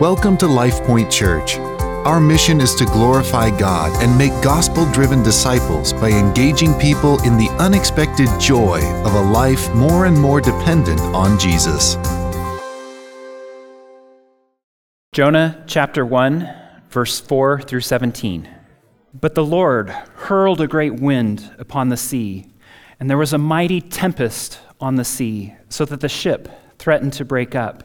Welcome to LifePoint Church. Our mission is to glorify God and make gospel driven disciples by engaging people in the unexpected joy of a life more and more dependent on Jesus. Jonah chapter 1, verse 4 through 17. But the Lord hurled a great wind upon the sea, and there was a mighty tempest on the sea, so that the ship threatened to break up.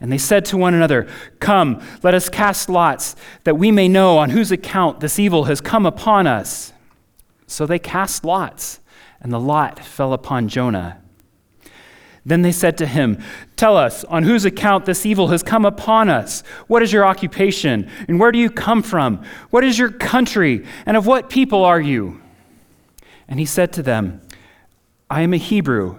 And they said to one another, Come, let us cast lots, that we may know on whose account this evil has come upon us. So they cast lots, and the lot fell upon Jonah. Then they said to him, Tell us, on whose account this evil has come upon us? What is your occupation? And where do you come from? What is your country? And of what people are you? And he said to them, I am a Hebrew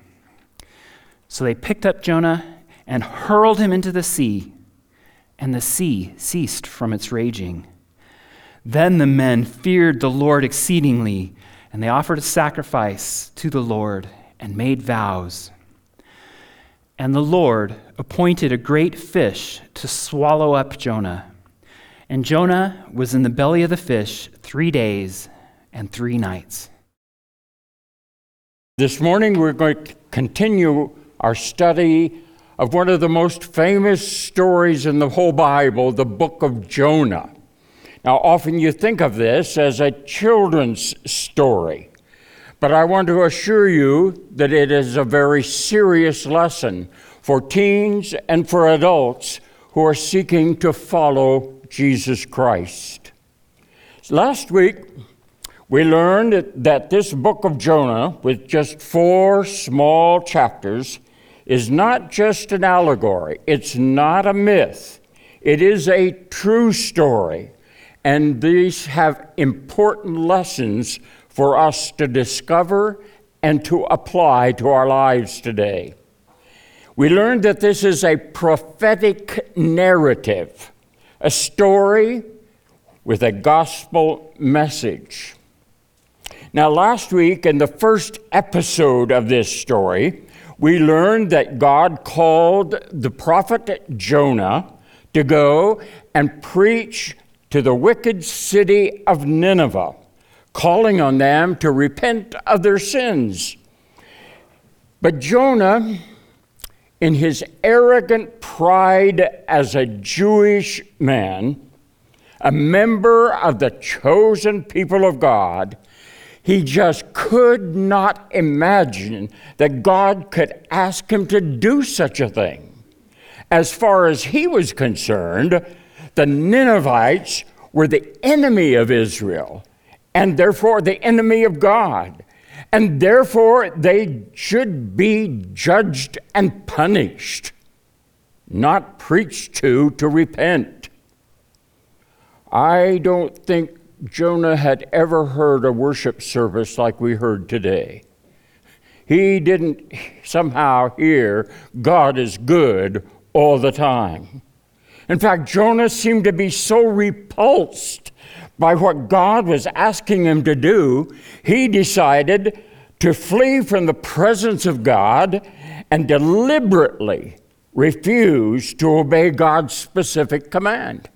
So they picked up Jonah and hurled him into the sea, and the sea ceased from its raging. Then the men feared the Lord exceedingly, and they offered a sacrifice to the Lord and made vows. And the Lord appointed a great fish to swallow up Jonah. And Jonah was in the belly of the fish three days and three nights. This morning we're going to continue our study of one of the most famous stories in the whole Bible, the book of Jonah. Now, often you think of this as a children's story, but I want to assure you that it is a very serious lesson for teens and for adults who are seeking to follow Jesus Christ. Last week, we learned that this book of Jonah, with just four small chapters, is not just an allegory, it's not a myth, it is a true story. And these have important lessons for us to discover and to apply to our lives today. We learned that this is a prophetic narrative, a story with a gospel message. Now, last week, in the first episode of this story, we learned that God called the prophet Jonah to go and preach to the wicked city of Nineveh, calling on them to repent of their sins. But Jonah, in his arrogant pride as a Jewish man, a member of the chosen people of God, he just could not imagine that God could ask him to do such a thing. As far as he was concerned, the Ninevites were the enemy of Israel and therefore the enemy of God. And therefore they should be judged and punished, not preached to to repent. I don't think Jonah had ever heard a worship service like we heard today. He didn't somehow hear God is good all the time. In fact, Jonah seemed to be so repulsed by what God was asking him to do, he decided to flee from the presence of God and deliberately refuse to obey God's specific command.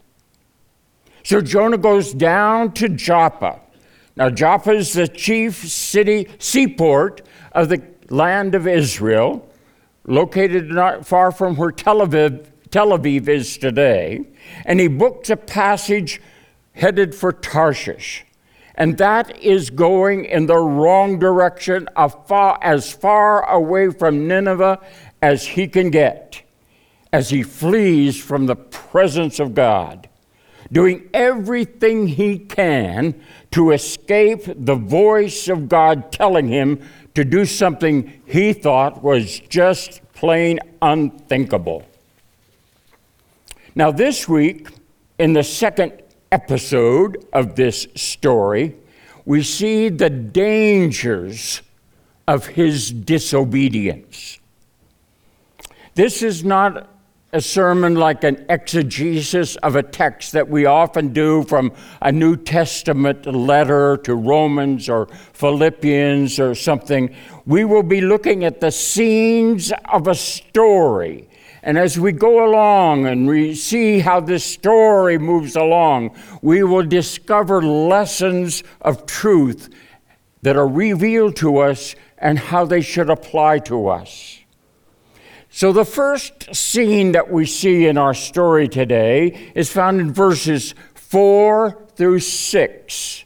So Jonah goes down to Joppa. Now, Joppa is the chief city seaport of the land of Israel, located not far from where Tel Aviv, Tel Aviv is today. And he books a passage headed for Tarshish. And that is going in the wrong direction, as far away from Nineveh as he can get, as he flees from the presence of God, doing everything he can to escape the voice of God telling him to do something he thought was just plain unthinkable. Now, this week, in the second episode of this story, we see the dangers of his disobedience. This is not a sermon like an exegesis of a text that we often do from a New Testament letter to Romans or Philippians or something. We will be looking at the scenes of a story. And as we go along and we see how this story moves along, we will discover lessons of truth that are revealed to us and how they should apply to us. So, the first scene that we see in our story today is found in verses 4 through 6.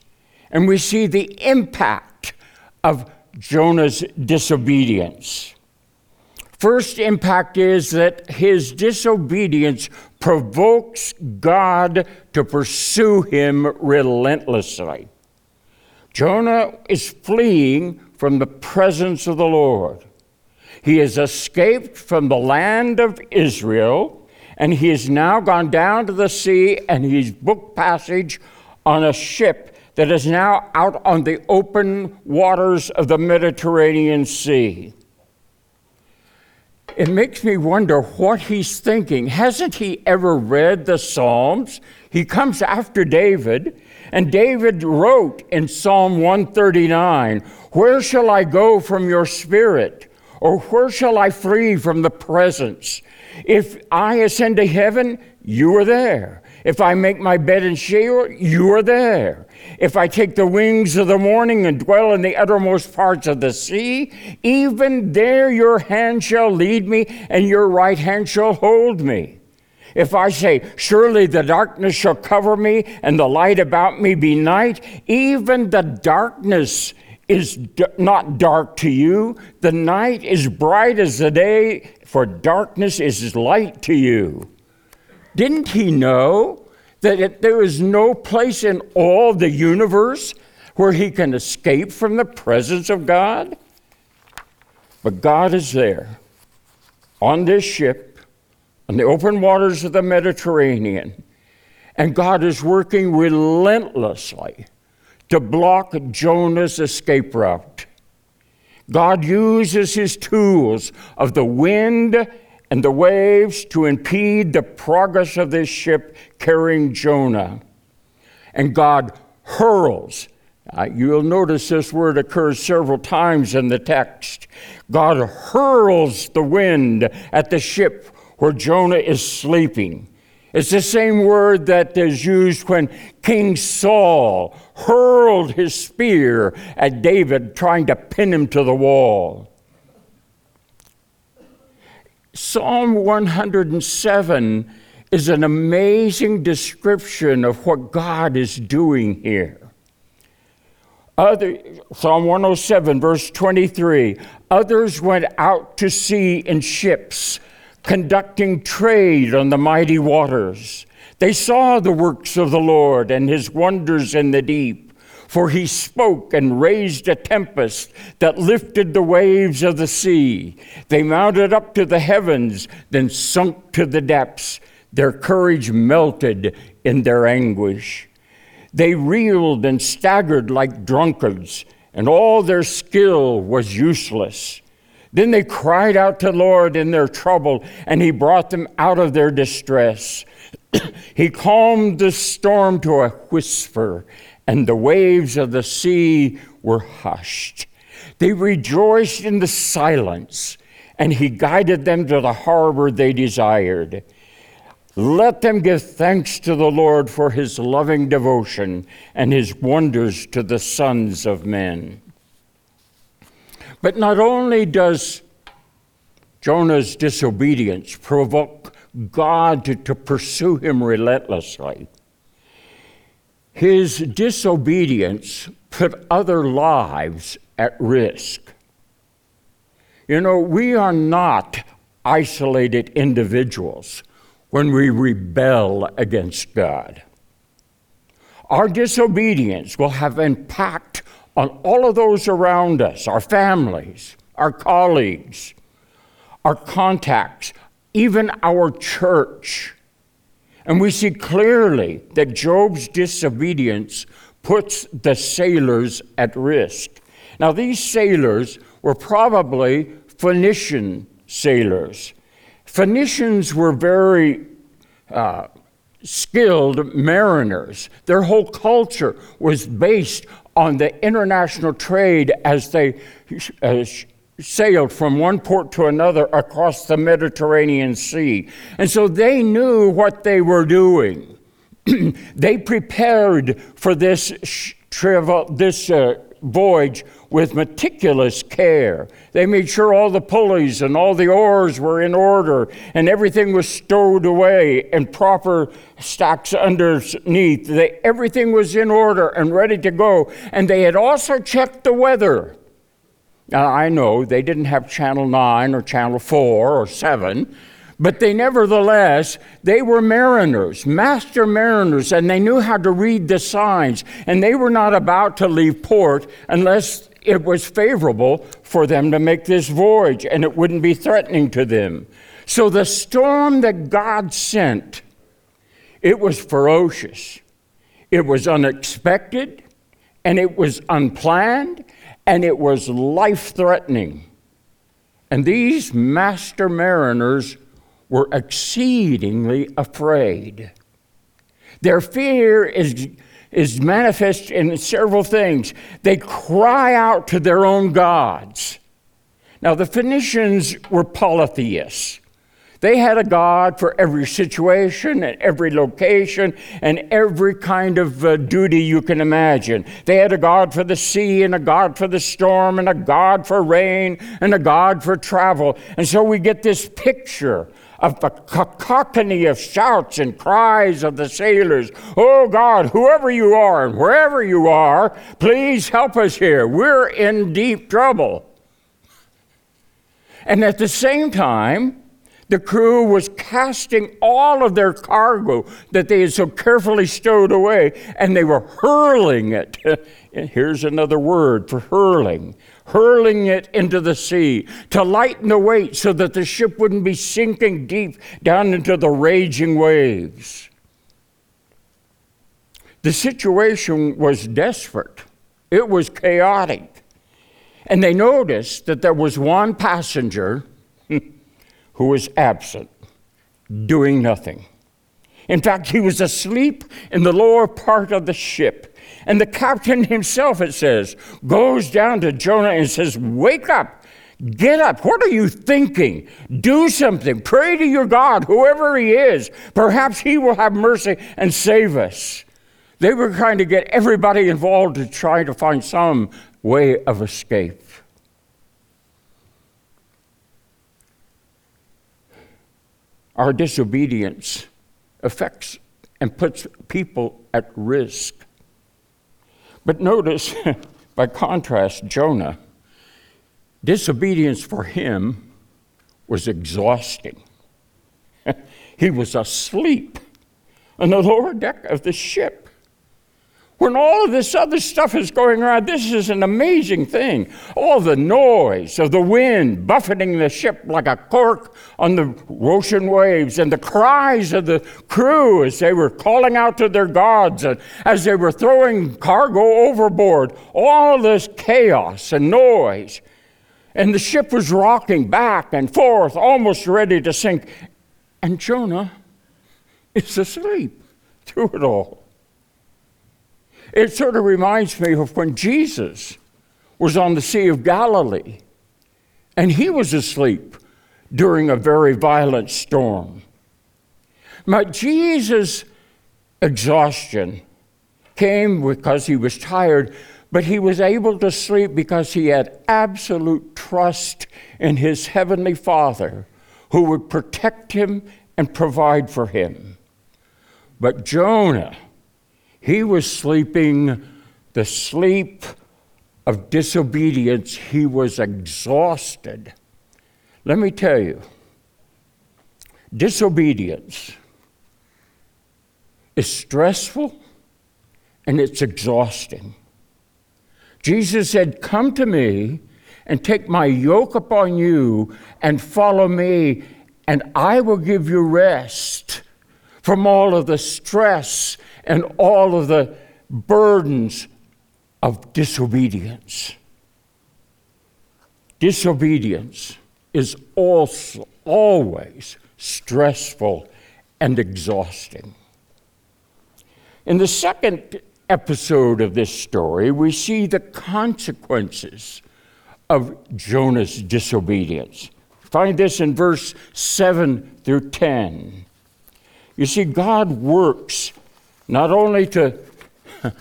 And we see the impact of Jonah's disobedience. First impact is that his disobedience provokes God to pursue him relentlessly. Jonah is fleeing from the presence of the Lord. He has escaped from the land of Israel, and he has now gone down to the sea, and he's booked passage on a ship that is now out on the open waters of the Mediterranean Sea. It makes me wonder what he's thinking. Hasn't he ever read the Psalms? He comes after David, and David wrote in Psalm 139 Where shall I go from your spirit? Or where shall I flee from the presence? If I ascend to heaven, you are there. If I make my bed in Sheol, you are there. If I take the wings of the morning and dwell in the uttermost parts of the sea, even there your hand shall lead me, and your right hand shall hold me. If I say, Surely the darkness shall cover me, and the light about me be night, even the darkness is d- not dark to you. The night is bright as the day, for darkness is light to you. Didn't he know that it, there is no place in all the universe where he can escape from the presence of God? But God is there on this ship on the open waters of the Mediterranean, and God is working relentlessly to block Jonah's escape route. God uses his tools of the wind and the waves to impede the progress of this ship carrying Jonah. And God hurls. Uh, you'll notice this word occurs several times in the text. God hurls the wind at the ship where Jonah is sleeping. It's the same word that is used when King Saul hurled his spear at David, trying to pin him to the wall. Psalm 107 is an amazing description of what God is doing here. Other, Psalm 107, verse 23 Others went out to sea in ships conducting trade on the mighty waters. They saw the works of the Lord and his wonders in the deep. For he spoke and raised a tempest that lifted the waves of the sea. They mounted up to the heavens, then sunk to the depths. Their courage melted in their anguish. They reeled and staggered like drunkards, and all their skill was useless. Then they cried out to the Lord in their trouble, and he brought them out of their distress. he calmed the storm to a whisper, and the waves of the sea were hushed. They rejoiced in the silence, and he guided them to the harbor they desired. Let them give thanks to the Lord for his loving devotion and his wonders to the sons of men. But not only does Jonah's disobedience provoke God to, pursue him relentlessly, his disobedience put other lives at risk. You know, we are not isolated individuals when we rebel against God. Our disobedience will have impact on all of those around us our families, our colleagues, our contacts, even our church. And we see clearly that Job's disobedience puts the sailors at risk. Now, these sailors were probably Phoenician sailors. Phoenicians were very uh, skilled mariners. Their whole culture was based on the international trade as they sailed from one port to another across the Mediterranean Sea. And so they knew what they were doing. they prepared for this travel, this uh, voyage with meticulous care. They made sure all the pulleys and all the oars were in order and everything was stowed away in proper stacks underneath. They, everything was in order and ready to go. And they had also checked the weather. Now, I know they didn't have Channel 9 or Channel 4 or 7, but they nevertheless, they were mariners, master mariners, and they knew how to read the signs. And they were not about to leave port unless it was favorable for them to make this voyage and it wouldn't be threatening to them. So the storm that God sent, it was ferocious. It was unexpected and it was unplanned and it was life threatening. And these master mariners were exceedingly afraid. Their fear is, is manifest in several things. They cry out to their own gods. Now, the Phoenicians were polytheists. They had a God for every situation and every location and every kind of uh, duty you can imagine. They had a God for the sea and a God for the storm and a God for rain and a God for travel. And so we get this picture of the cacophony of shouts and cries of the sailors. Oh God, whoever you are and wherever you are, please help us here. We're in deep trouble. And at the same time, the crew was casting all of their cargo that they had so carefully stowed away, and they were hurling it. Here's another word for hurling hurling it into the sea to lighten the weight so that the ship wouldn't be sinking deep down into the raging waves. The situation was desperate, it was chaotic. And they noticed that there was one passenger who was absent, doing nothing. In fact, he was asleep in the lower part of the ship. And the captain himself, it says, goes down to Jonah and says, Wake up, get up. What are you thinking? Do something. Pray to your God, whoever he is. Perhaps he will have mercy and save us. They were trying to get everybody involved to try to find some way of escape. Our disobedience affects and puts people at risk. But notice, by contrast, Jonah, disobedience for him was exhausting. he was asleep on the lower deck of the ship. When all of this other stuff is going around, this is an amazing thing. All the noise of the wind buffeting the ship like a cork on the ocean waves, and the cries of the crew as they were calling out to their gods, and as they were throwing cargo overboard, all this chaos and noise. And the ship was rocking back and forth, almost ready to sink. And Jonah is asleep through it all. It sort of reminds me of when Jesus was on the Sea of Galilee and he was asleep during a very violent storm. But Jesus' exhaustion came because he was tired, but he was able to sleep because he had absolute trust in his heavenly Father who would protect him and provide for him. But Jonah, he was sleeping the sleep of disobedience. He was exhausted. Let me tell you, disobedience is stressful and it's exhausting. Jesus said, Come to me and take my yoke upon you and follow me, and I will give you rest from all of the stress and all of the burdens of disobedience. Disobedience is also always stressful and exhausting. In the second episode of this story, we see the consequences of Jonah's disobedience. Find this in verse 7 through 10. You see, God works not only to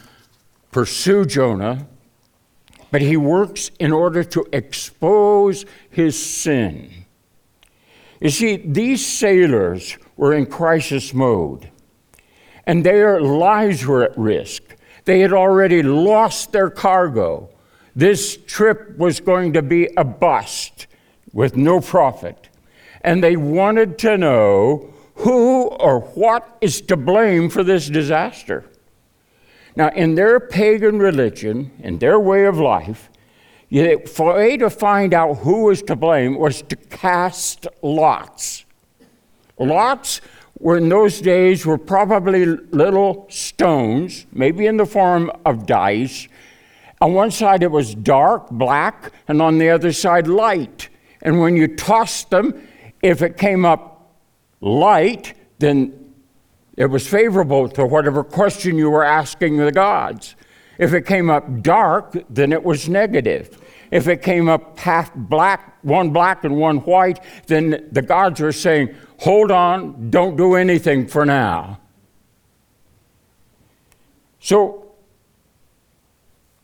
pursue Jonah, but he works in order to expose his sin. You see, these sailors were in crisis mode, and their lives were at risk. They had already lost their cargo. This trip was going to be a bust with no profit. And they wanted to know who or what is to blame for this disaster. Now, in their pagan religion, in their way of life, for way to find out who was to blame was to cast lots. Lots were in those days were probably little stones, maybe in the form of dice. On one side it was dark, black, and on the other side light. And when you tossed them, if it came up light, then it was favorable to whatever question you were asking the gods. If it came up dark, then it was negative. If it came up half black, one black and one white, then the gods were saying, hold on, don't do anything for now. So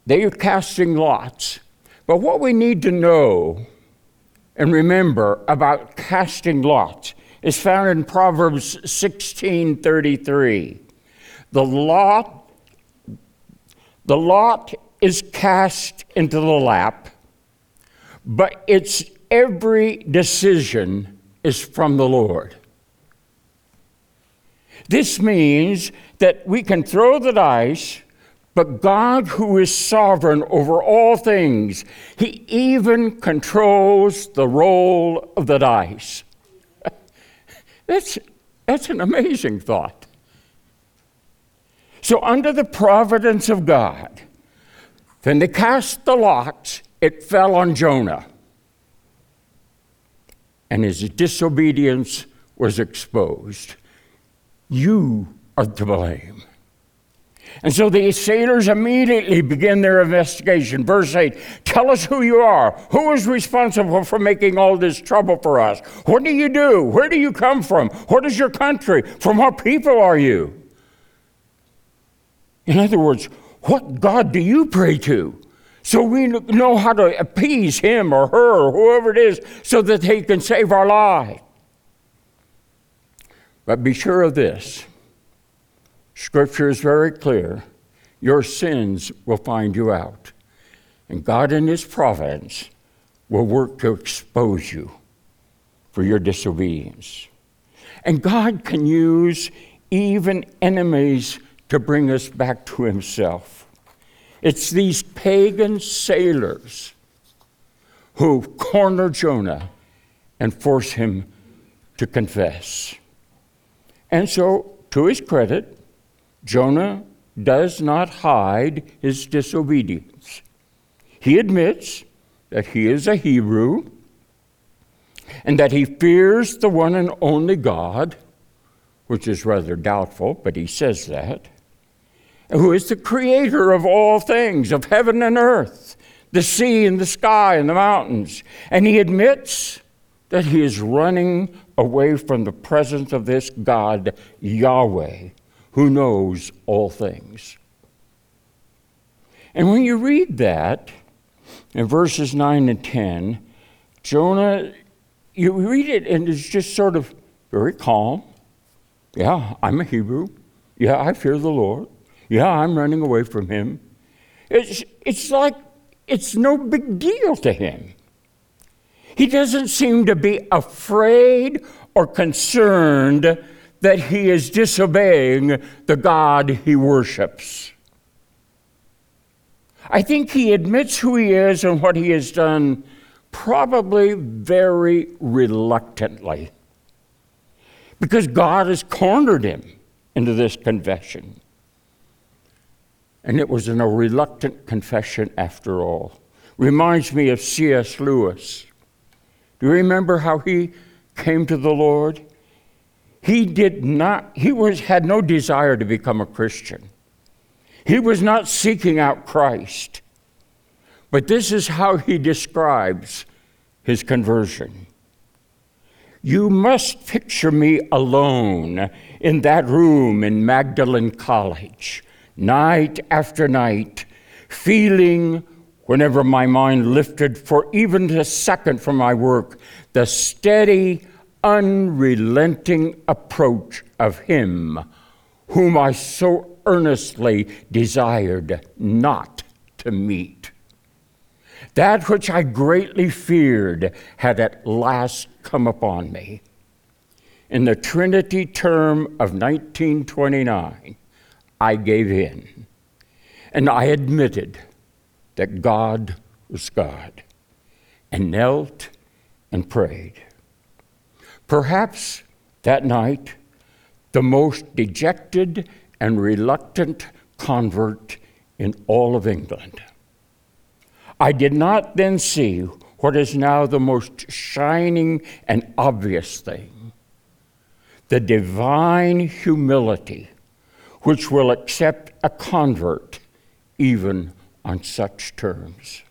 they are casting lots. But what we need to know and remember about casting lots is found in Proverbs 16:33. The lot the lot is cast into the lap, but its every decision is from the Lord. This means that we can throw the dice, but God, who is sovereign over all things, He even controls the roll of the dice. That's, that's an amazing thought. So, under the providence of God, when they cast the lots, it fell on Jonah and his disobedience was exposed. You are to blame. And so the sailors immediately begin their investigation. Verse 8 Tell us who you are. Who is responsible for making all this trouble for us? What do you do? Where do you come from? What is your country? From what people are you? In other words, what God do you pray to? so we know how to appease him or her or whoever it is so that he can save our life. But be sure of this Scripture is very clear. Your sins will find you out. And God, in His providence, will work to expose you for your disobedience. And God can use even enemies to bring us back to Himself. It's these pagan sailors who corner Jonah and force him to confess. And so, to his credit, Jonah does not hide his disobedience. He admits that he is a Hebrew and that he fears the one and only God which is rather doubtful, but he says that, who is the creator of all things, of heaven and earth, the sea and the sky and the mountains. And he admits that he is running away from the presence of this God, Yahweh, who knows all things. And when you read that in verses 9 and 10, Jonah, you read it and it's just sort of very calm. Yeah, I'm a Hebrew. Yeah, I fear the Lord. Yeah, I'm running away from him. It's, it's like it's no big deal to him. He doesn't seem to be afraid or concerned that he is disobeying the God he worships. I think he admits who he is and what he has done probably very reluctantly because God has cornered him into this confession. And it was in a reluctant confession after all. Reminds me of C.S. Lewis. Do you remember how he came to the Lord? He did not, he was, had no desire to become a Christian. He was not seeking out Christ. But this is how he describes his conversion. You must picture me alone in that room in Magdalen College, night after night, feeling, whenever my mind lifted for even a second from my work, the steady, unrelenting approach of Him whom I so earnestly desired not to meet. That which I greatly feared had at last come upon me. In the Trinity term of 1929, I gave in and I admitted that God was God and knelt and prayed. Perhaps that night, the most dejected and reluctant convert in all of England. I did not then see what is now the most shining and obvious thing the divine humility which will accept a convert even on such terms.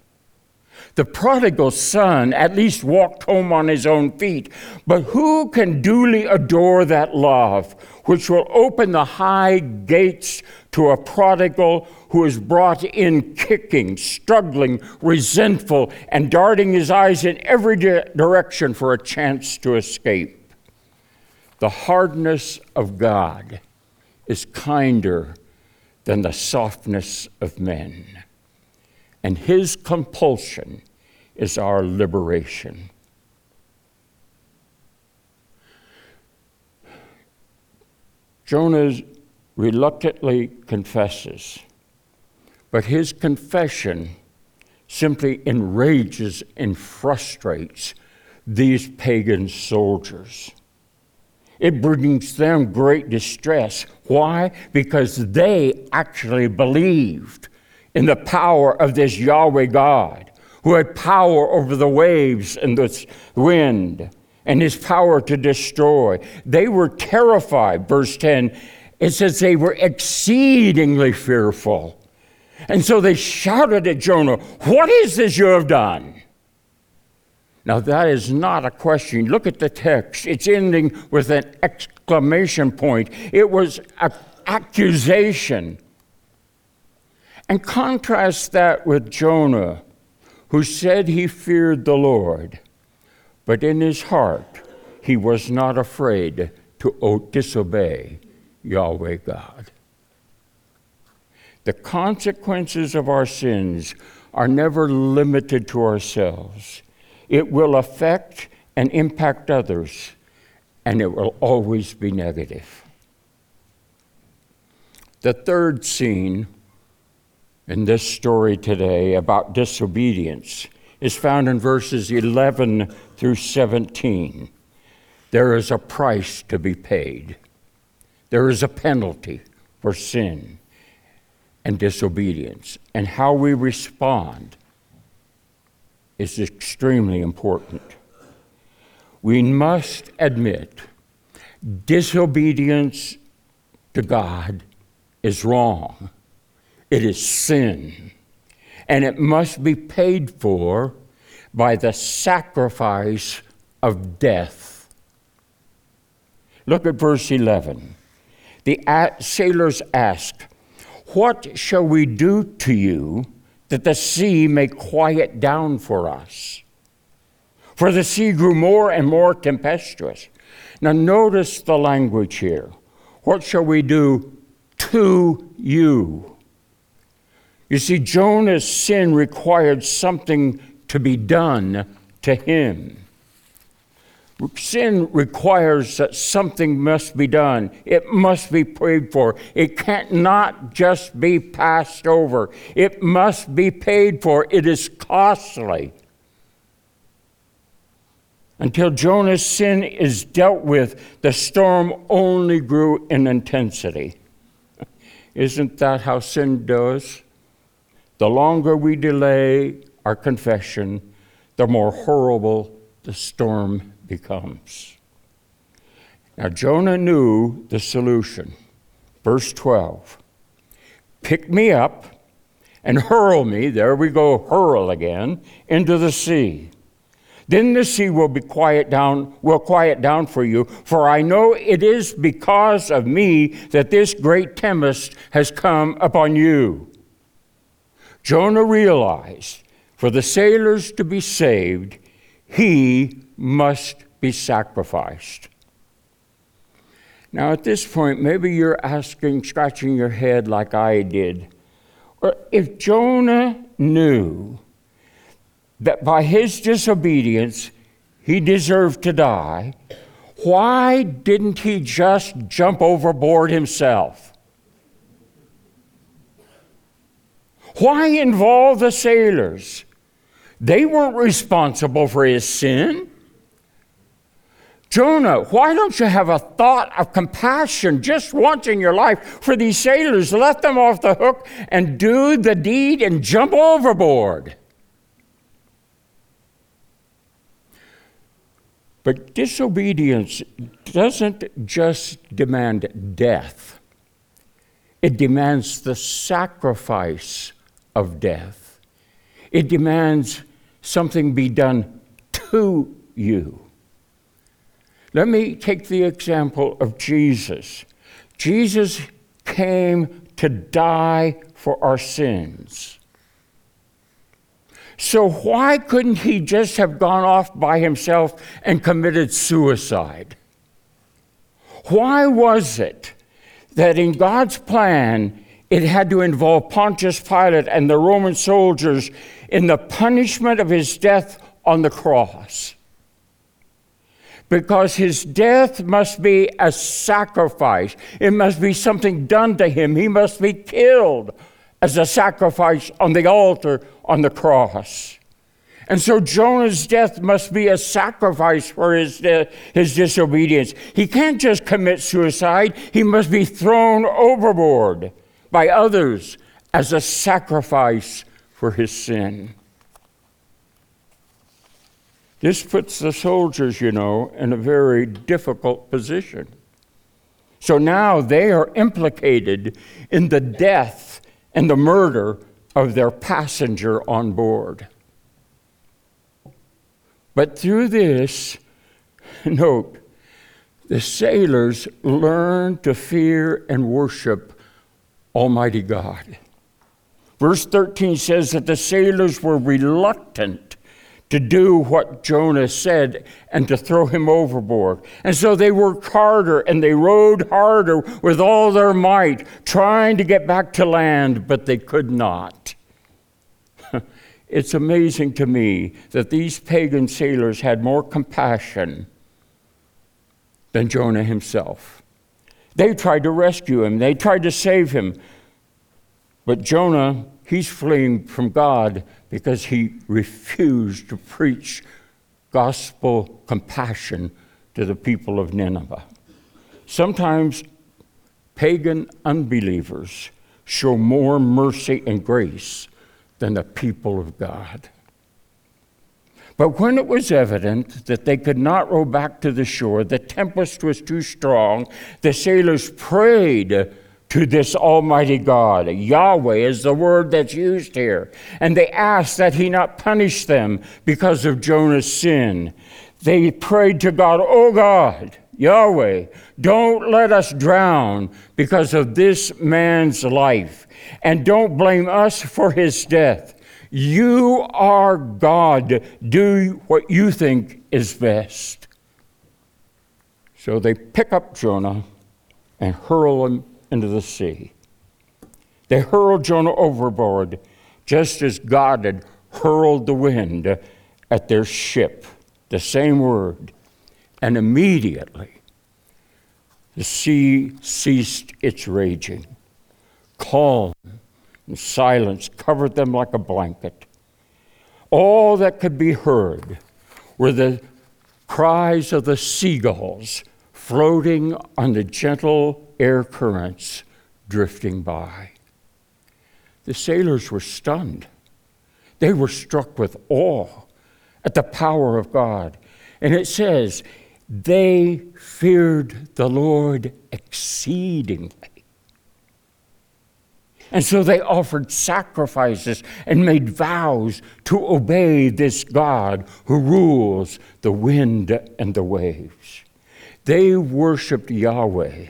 The prodigal son at least walked home on his own feet, but who can duly adore that love which will open the high gates to a prodigal who is brought in kicking, struggling, resentful, and darting his eyes in every di- direction for a chance to escape? The hardness of God is kinder than the softness of men and his compulsion is our liberation. Jonah reluctantly confesses, but his confession simply enrages and frustrates these pagan soldiers. It brings them great distress. Why? Because they actually believed in the power of this Yahweh God, who had power over the waves and the wind, and his power to destroy. They were terrified, verse 10. It says they were exceedingly fearful. And so they shouted at Jonah, What is this you have done? Now, that is not a question. Look at the text. It's ending with an exclamation point. It was an accusation. And contrast that with Jonah, who said he feared the Lord, but in his heart he was not afraid to disobey Yahweh God. The consequences of our sins are never limited to ourselves. It will affect and impact others, and it will always be negative. The third scene in this story today about disobedience is found in verses 11 through 17. There is a price to be paid, there is a penalty for sin and disobedience, and how we respond is extremely important. We must admit Disobedience to God is wrong, it is sin, and it must be paid for by the sacrifice of death. Look at verse 11. The sailors asked, What shall we do to you that the sea may quiet down for us? For the sea grew more and more tempestuous. Now, notice the language here. What shall we do to you? You see, Jonah's sin required something to be done to him. Sin requires that something must be done. It must be prayed for. It can't not just be passed over. It must be paid for. It is costly. Until Jonah's sin is dealt with, the storm only grew in intensity. Isn't that how sin does? The longer we delay our confession, the more horrible the storm becomes. Now, Jonah knew the solution. Verse 12 Pick me up and hurl me, there we go, hurl again, into the sea then the sea will be quiet down, will quiet down for you, for I know it is because of me that this great tempest has come upon you. Jonah realized for the sailors to be saved, he must be sacrificed. Now, at this point, maybe you're asking, scratching your head like I did. If Jonah knew that by his disobedience he deserved to die, why didn't he just jump overboard himself? Why involve the sailors? They weren't responsible for his sin. Jonah, why don't you have a thought of compassion just once in your life for these sailors? Let them off the hook and do the deed and jump overboard. But disobedience doesn't just demand death, it demands the sacrifice of death. It demands something be done to you. Let me take the example of Jesus. Jesus came to die for our sins. So, why couldn't he just have gone off by himself and committed suicide? Why was it that in God's plan it had to involve Pontius Pilate and the Roman soldiers in the punishment of his death on the cross? Because his death must be a sacrifice, it must be something done to him. He must be killed as a sacrifice on the altar on the cross. And so Jonah's death must be a sacrifice for his, uh, his disobedience. He can't just commit suicide, he must be thrown overboard by others as a sacrifice for his sin. This puts the soldiers, you know, in a very difficult position. So now they are implicated in the death and the murder of their passenger on board. But through this, note, the sailors learn to fear and worship Almighty God. Verse 13 says that the sailors were reluctant to do what Jonah said and to throw him overboard. And so they worked harder and they rowed harder with all their might, trying to get back to land, but they could not. it's amazing to me that these pagan sailors had more compassion than Jonah himself. They tried to rescue him, they tried to save him, but Jonah He's fleeing from God because he refused to preach gospel compassion to the people of Nineveh. Sometimes pagan unbelievers show more mercy and grace than the people of God. But when it was evident that they could not row back to the shore, the tempest was too strong, the sailors prayed to this Almighty God. Yahweh is the word that's used here. And they asked that He not punish them because of Jonah's sin. They prayed to God, Oh God, Yahweh, don't let us drown because of this man's life, and don't blame us for his death. You are God. Do what you think is best. So they pick up Jonah and hurl him into the sea. They hurled Jonah overboard just as God had hurled the wind at their ship. The same word. And immediately the sea ceased its raging. Calm and silence covered them like a blanket. All that could be heard were the cries of the seagulls floating on the gentle air currents drifting by. The sailors were stunned. They were struck with awe at the power of God. And it says, they feared the Lord exceedingly. And so they offered sacrifices and made vows to obey this God who rules the wind and the waves. They worshiped Yahweh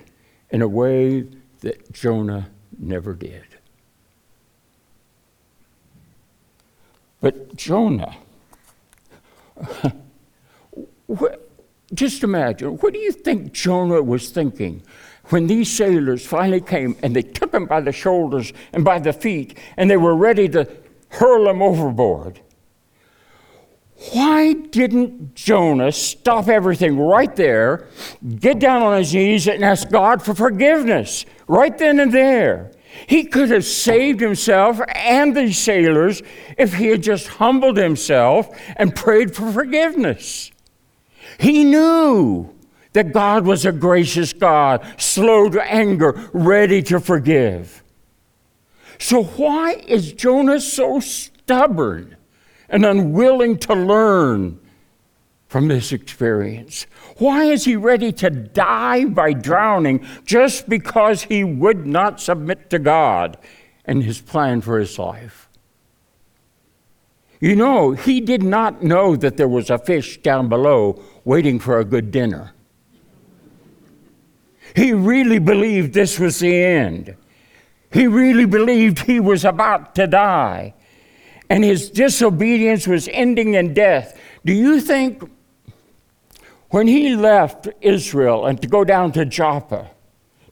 in a way that Jonah never did. But Jonah, just imagine, what do you think Jonah was thinking when these sailors finally came and they took him by the shoulders and by the feet and they were ready to hurl him overboard. Why didn't Jonah stop everything right there, get down on his knees, and ask God for forgiveness right then and there? He could have saved himself and the sailors if he had just humbled himself and prayed for forgiveness. He knew that God was a gracious God, slow to anger, ready to forgive. So, why is Jonah so stubborn and unwilling to learn from this experience? Why is he ready to die by drowning just because he would not submit to God and his plan for his life? You know, he did not know that there was a fish down below waiting for a good dinner. He really believed this was the end. He really believed he was about to die. And his disobedience was ending in death. Do you think when he left Israel and to go down to Joppa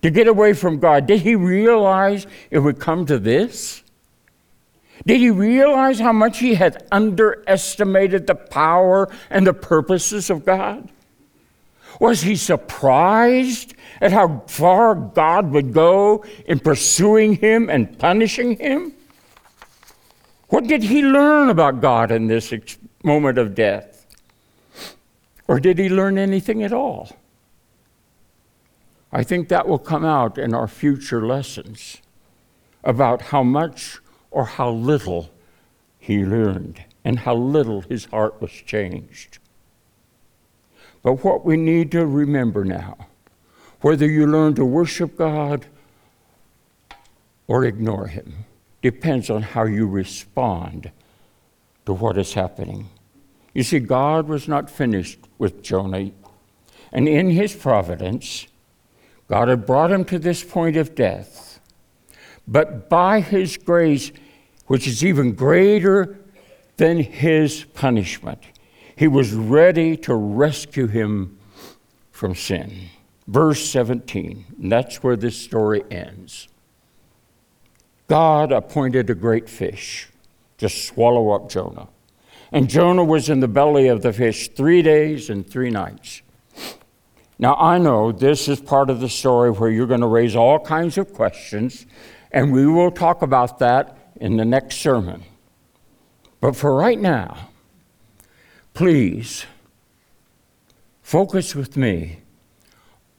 to get away from God, did he realize it would come to this? Did he realize how much he had underestimated the power and the purposes of God? Was he surprised at how far God would go in pursuing him and punishing him? What did he learn about God in this moment of death? Or did he learn anything at all? I think that will come out in our future lessons about how much or how little he learned and how little his heart was changed. But what we need to remember now, whether you learn to worship God or ignore Him, depends on how you respond to what is happening. You see, God was not finished with Jonah, and in His providence, God had brought him to this point of death. But by His grace, which is even greater than His punishment, he was ready to rescue him from sin. Verse 17, and that's where this story ends. God appointed a great fish to swallow up Jonah. And Jonah was in the belly of the fish three days and three nights. Now, I know this is part of the story where you're going to raise all kinds of questions, and we will talk about that in the next sermon. But for right now, Please focus with me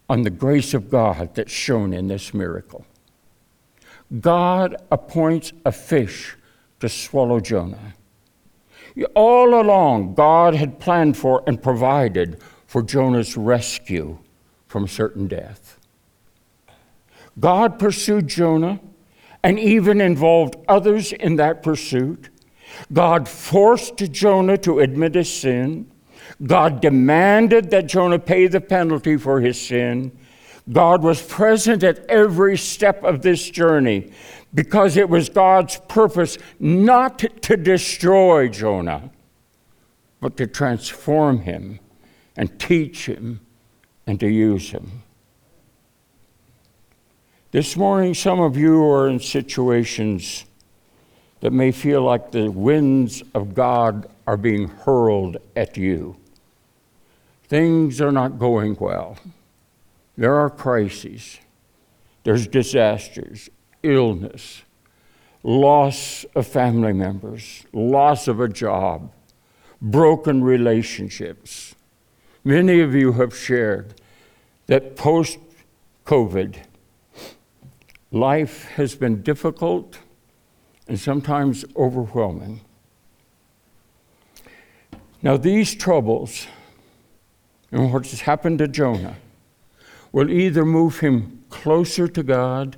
on the grace of God that's shown in this miracle. God appoints a fish to swallow Jonah. All along, God had planned for and provided for Jonah's rescue from certain death. God pursued Jonah and even involved others in that pursuit. God forced Jonah to admit his sin. God demanded that Jonah pay the penalty for his sin. God was present at every step of this journey because it was God's purpose not to destroy Jonah, but to transform him and teach him and to use him. This morning, some of you are in situations that may feel like the winds of God are being hurled at you. Things are not going well. There are crises, there's disasters, illness, loss of family members, loss of a job, broken relationships. Many of you have shared that post COVID, life has been difficult and sometimes overwhelming. Now, these troubles, and what has happened to Jonah, will either move him closer to God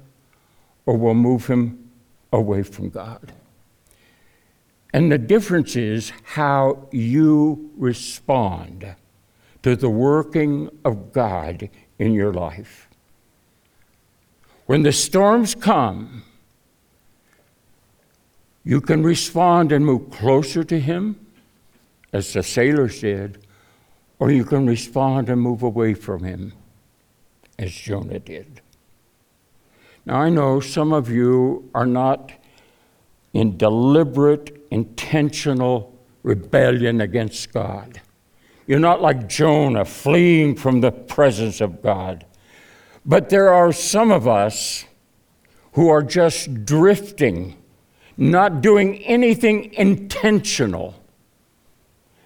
or will move him away from God. And the difference is how you respond to the working of God in your life. When the storms come, you can respond and move closer to Him, as the sailors did, or you can respond and move away from Him, as Jonah did. Now, I know some of you are not in deliberate, intentional rebellion against God. You're not like Jonah fleeing from the presence of God. But there are some of us who are just drifting, not doing anything intentional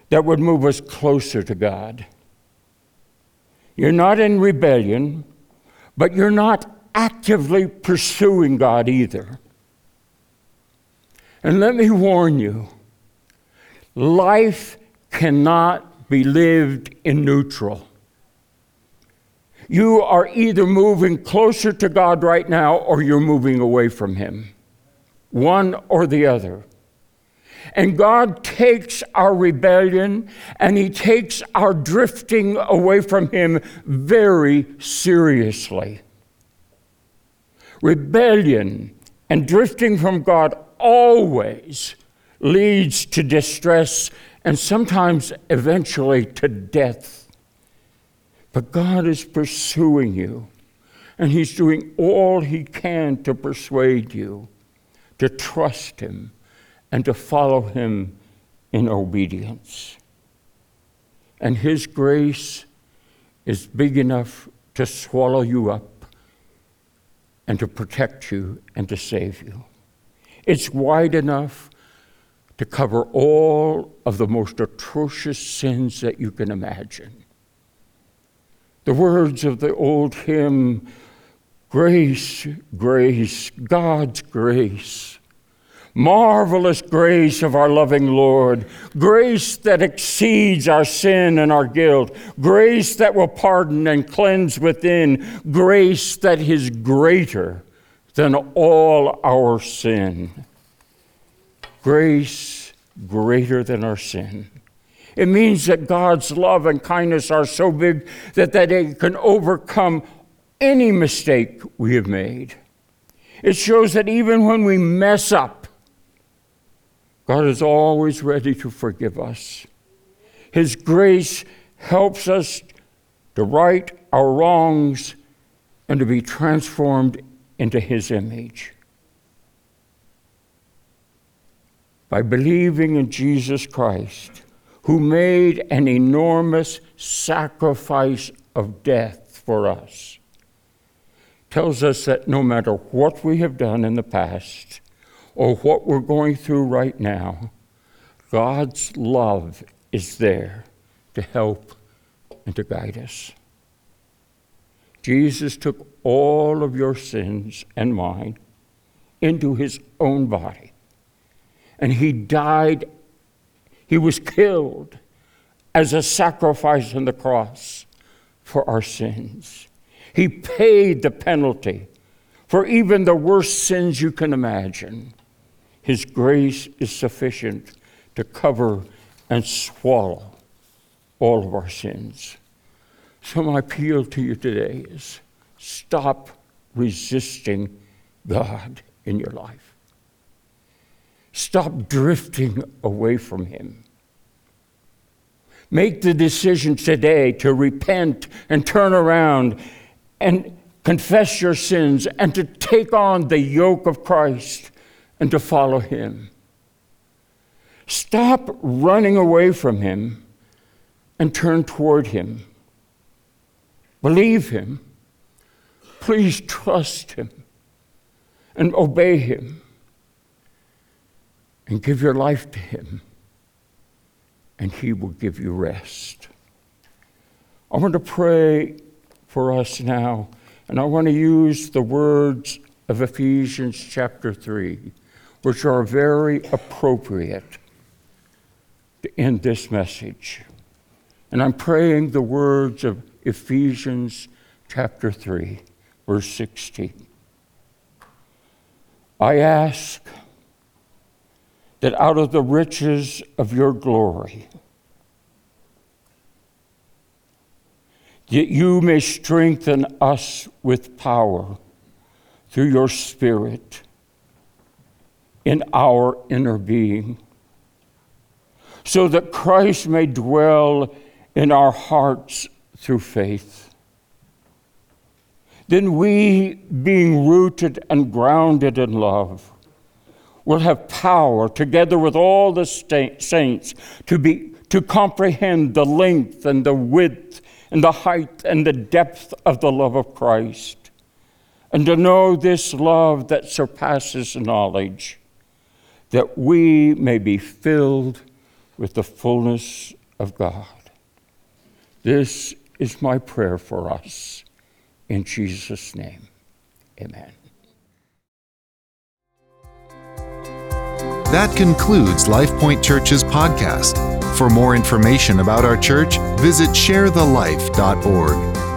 that would move us closer to God. You're not in rebellion, but you're not actively pursuing God either. And let me warn you life cannot be lived in neutral. You are either moving closer to God right now or you're moving away from Him. One or the other. And God takes our rebellion and He takes our drifting away from Him very seriously. Rebellion and drifting from God always leads to distress and sometimes eventually to death. But God is pursuing you, and He's doing all He can to persuade you to trust Him and to follow Him in obedience. And His grace is big enough to swallow you up and to protect you and to save you. It's wide enough to cover all of the most atrocious sins that you can imagine. The words of the old hymn Grace, grace, God's grace Marvelous grace of our loving Lord, grace that exceeds our sin and our guilt, grace that will pardon and cleanse within, grace that is greater than all our sin. Grace greater than our sin. It means that God's love and kindness are so big that, that it can overcome any mistake we have made. It shows that even when we mess up, God is always ready to forgive us. His grace helps us to right our wrongs and to be transformed into His image. By believing in Jesus Christ, who made an enormous sacrifice of death for us, tells us that no matter what we have done in the past, or what we're going through right now, God's love is there to help and to guide us. Jesus took all of your sins and mine into his own body, and he died. He was killed as a sacrifice on the cross for our sins. He paid the penalty for even the worst sins you can imagine. His grace is sufficient to cover and swallow all of our sins. So, my appeal to you today is stop resisting God in your life. Stop drifting away from Him. Make the decision today to repent and turn around and confess your sins and to take on the yoke of Christ and to follow Him. Stop running away from Him and turn toward Him. Believe Him. Please trust Him and obey Him and give your life to Him, and He will give you rest. I want to pray for us now, and I want to use the words of Ephesians chapter 3, which are very appropriate to end this message. And I'm praying the words of Ephesians chapter 3, verse 16. I ask that out of the riches of your glory, that you may strengthen us with power through your Spirit in our inner being, so that Christ may dwell in our hearts through faith. Then we, being rooted and grounded in love, will have power, together with all the saints, to, be, to comprehend the length and the width and the height and the depth of the love of Christ, and to know this love that surpasses knowledge, that we may be filled with the fullness of God. This is my prayer for us. In Jesus' name, amen. That concludes LifePoint Church's podcast. For more information about our church, visit sharethelife.org.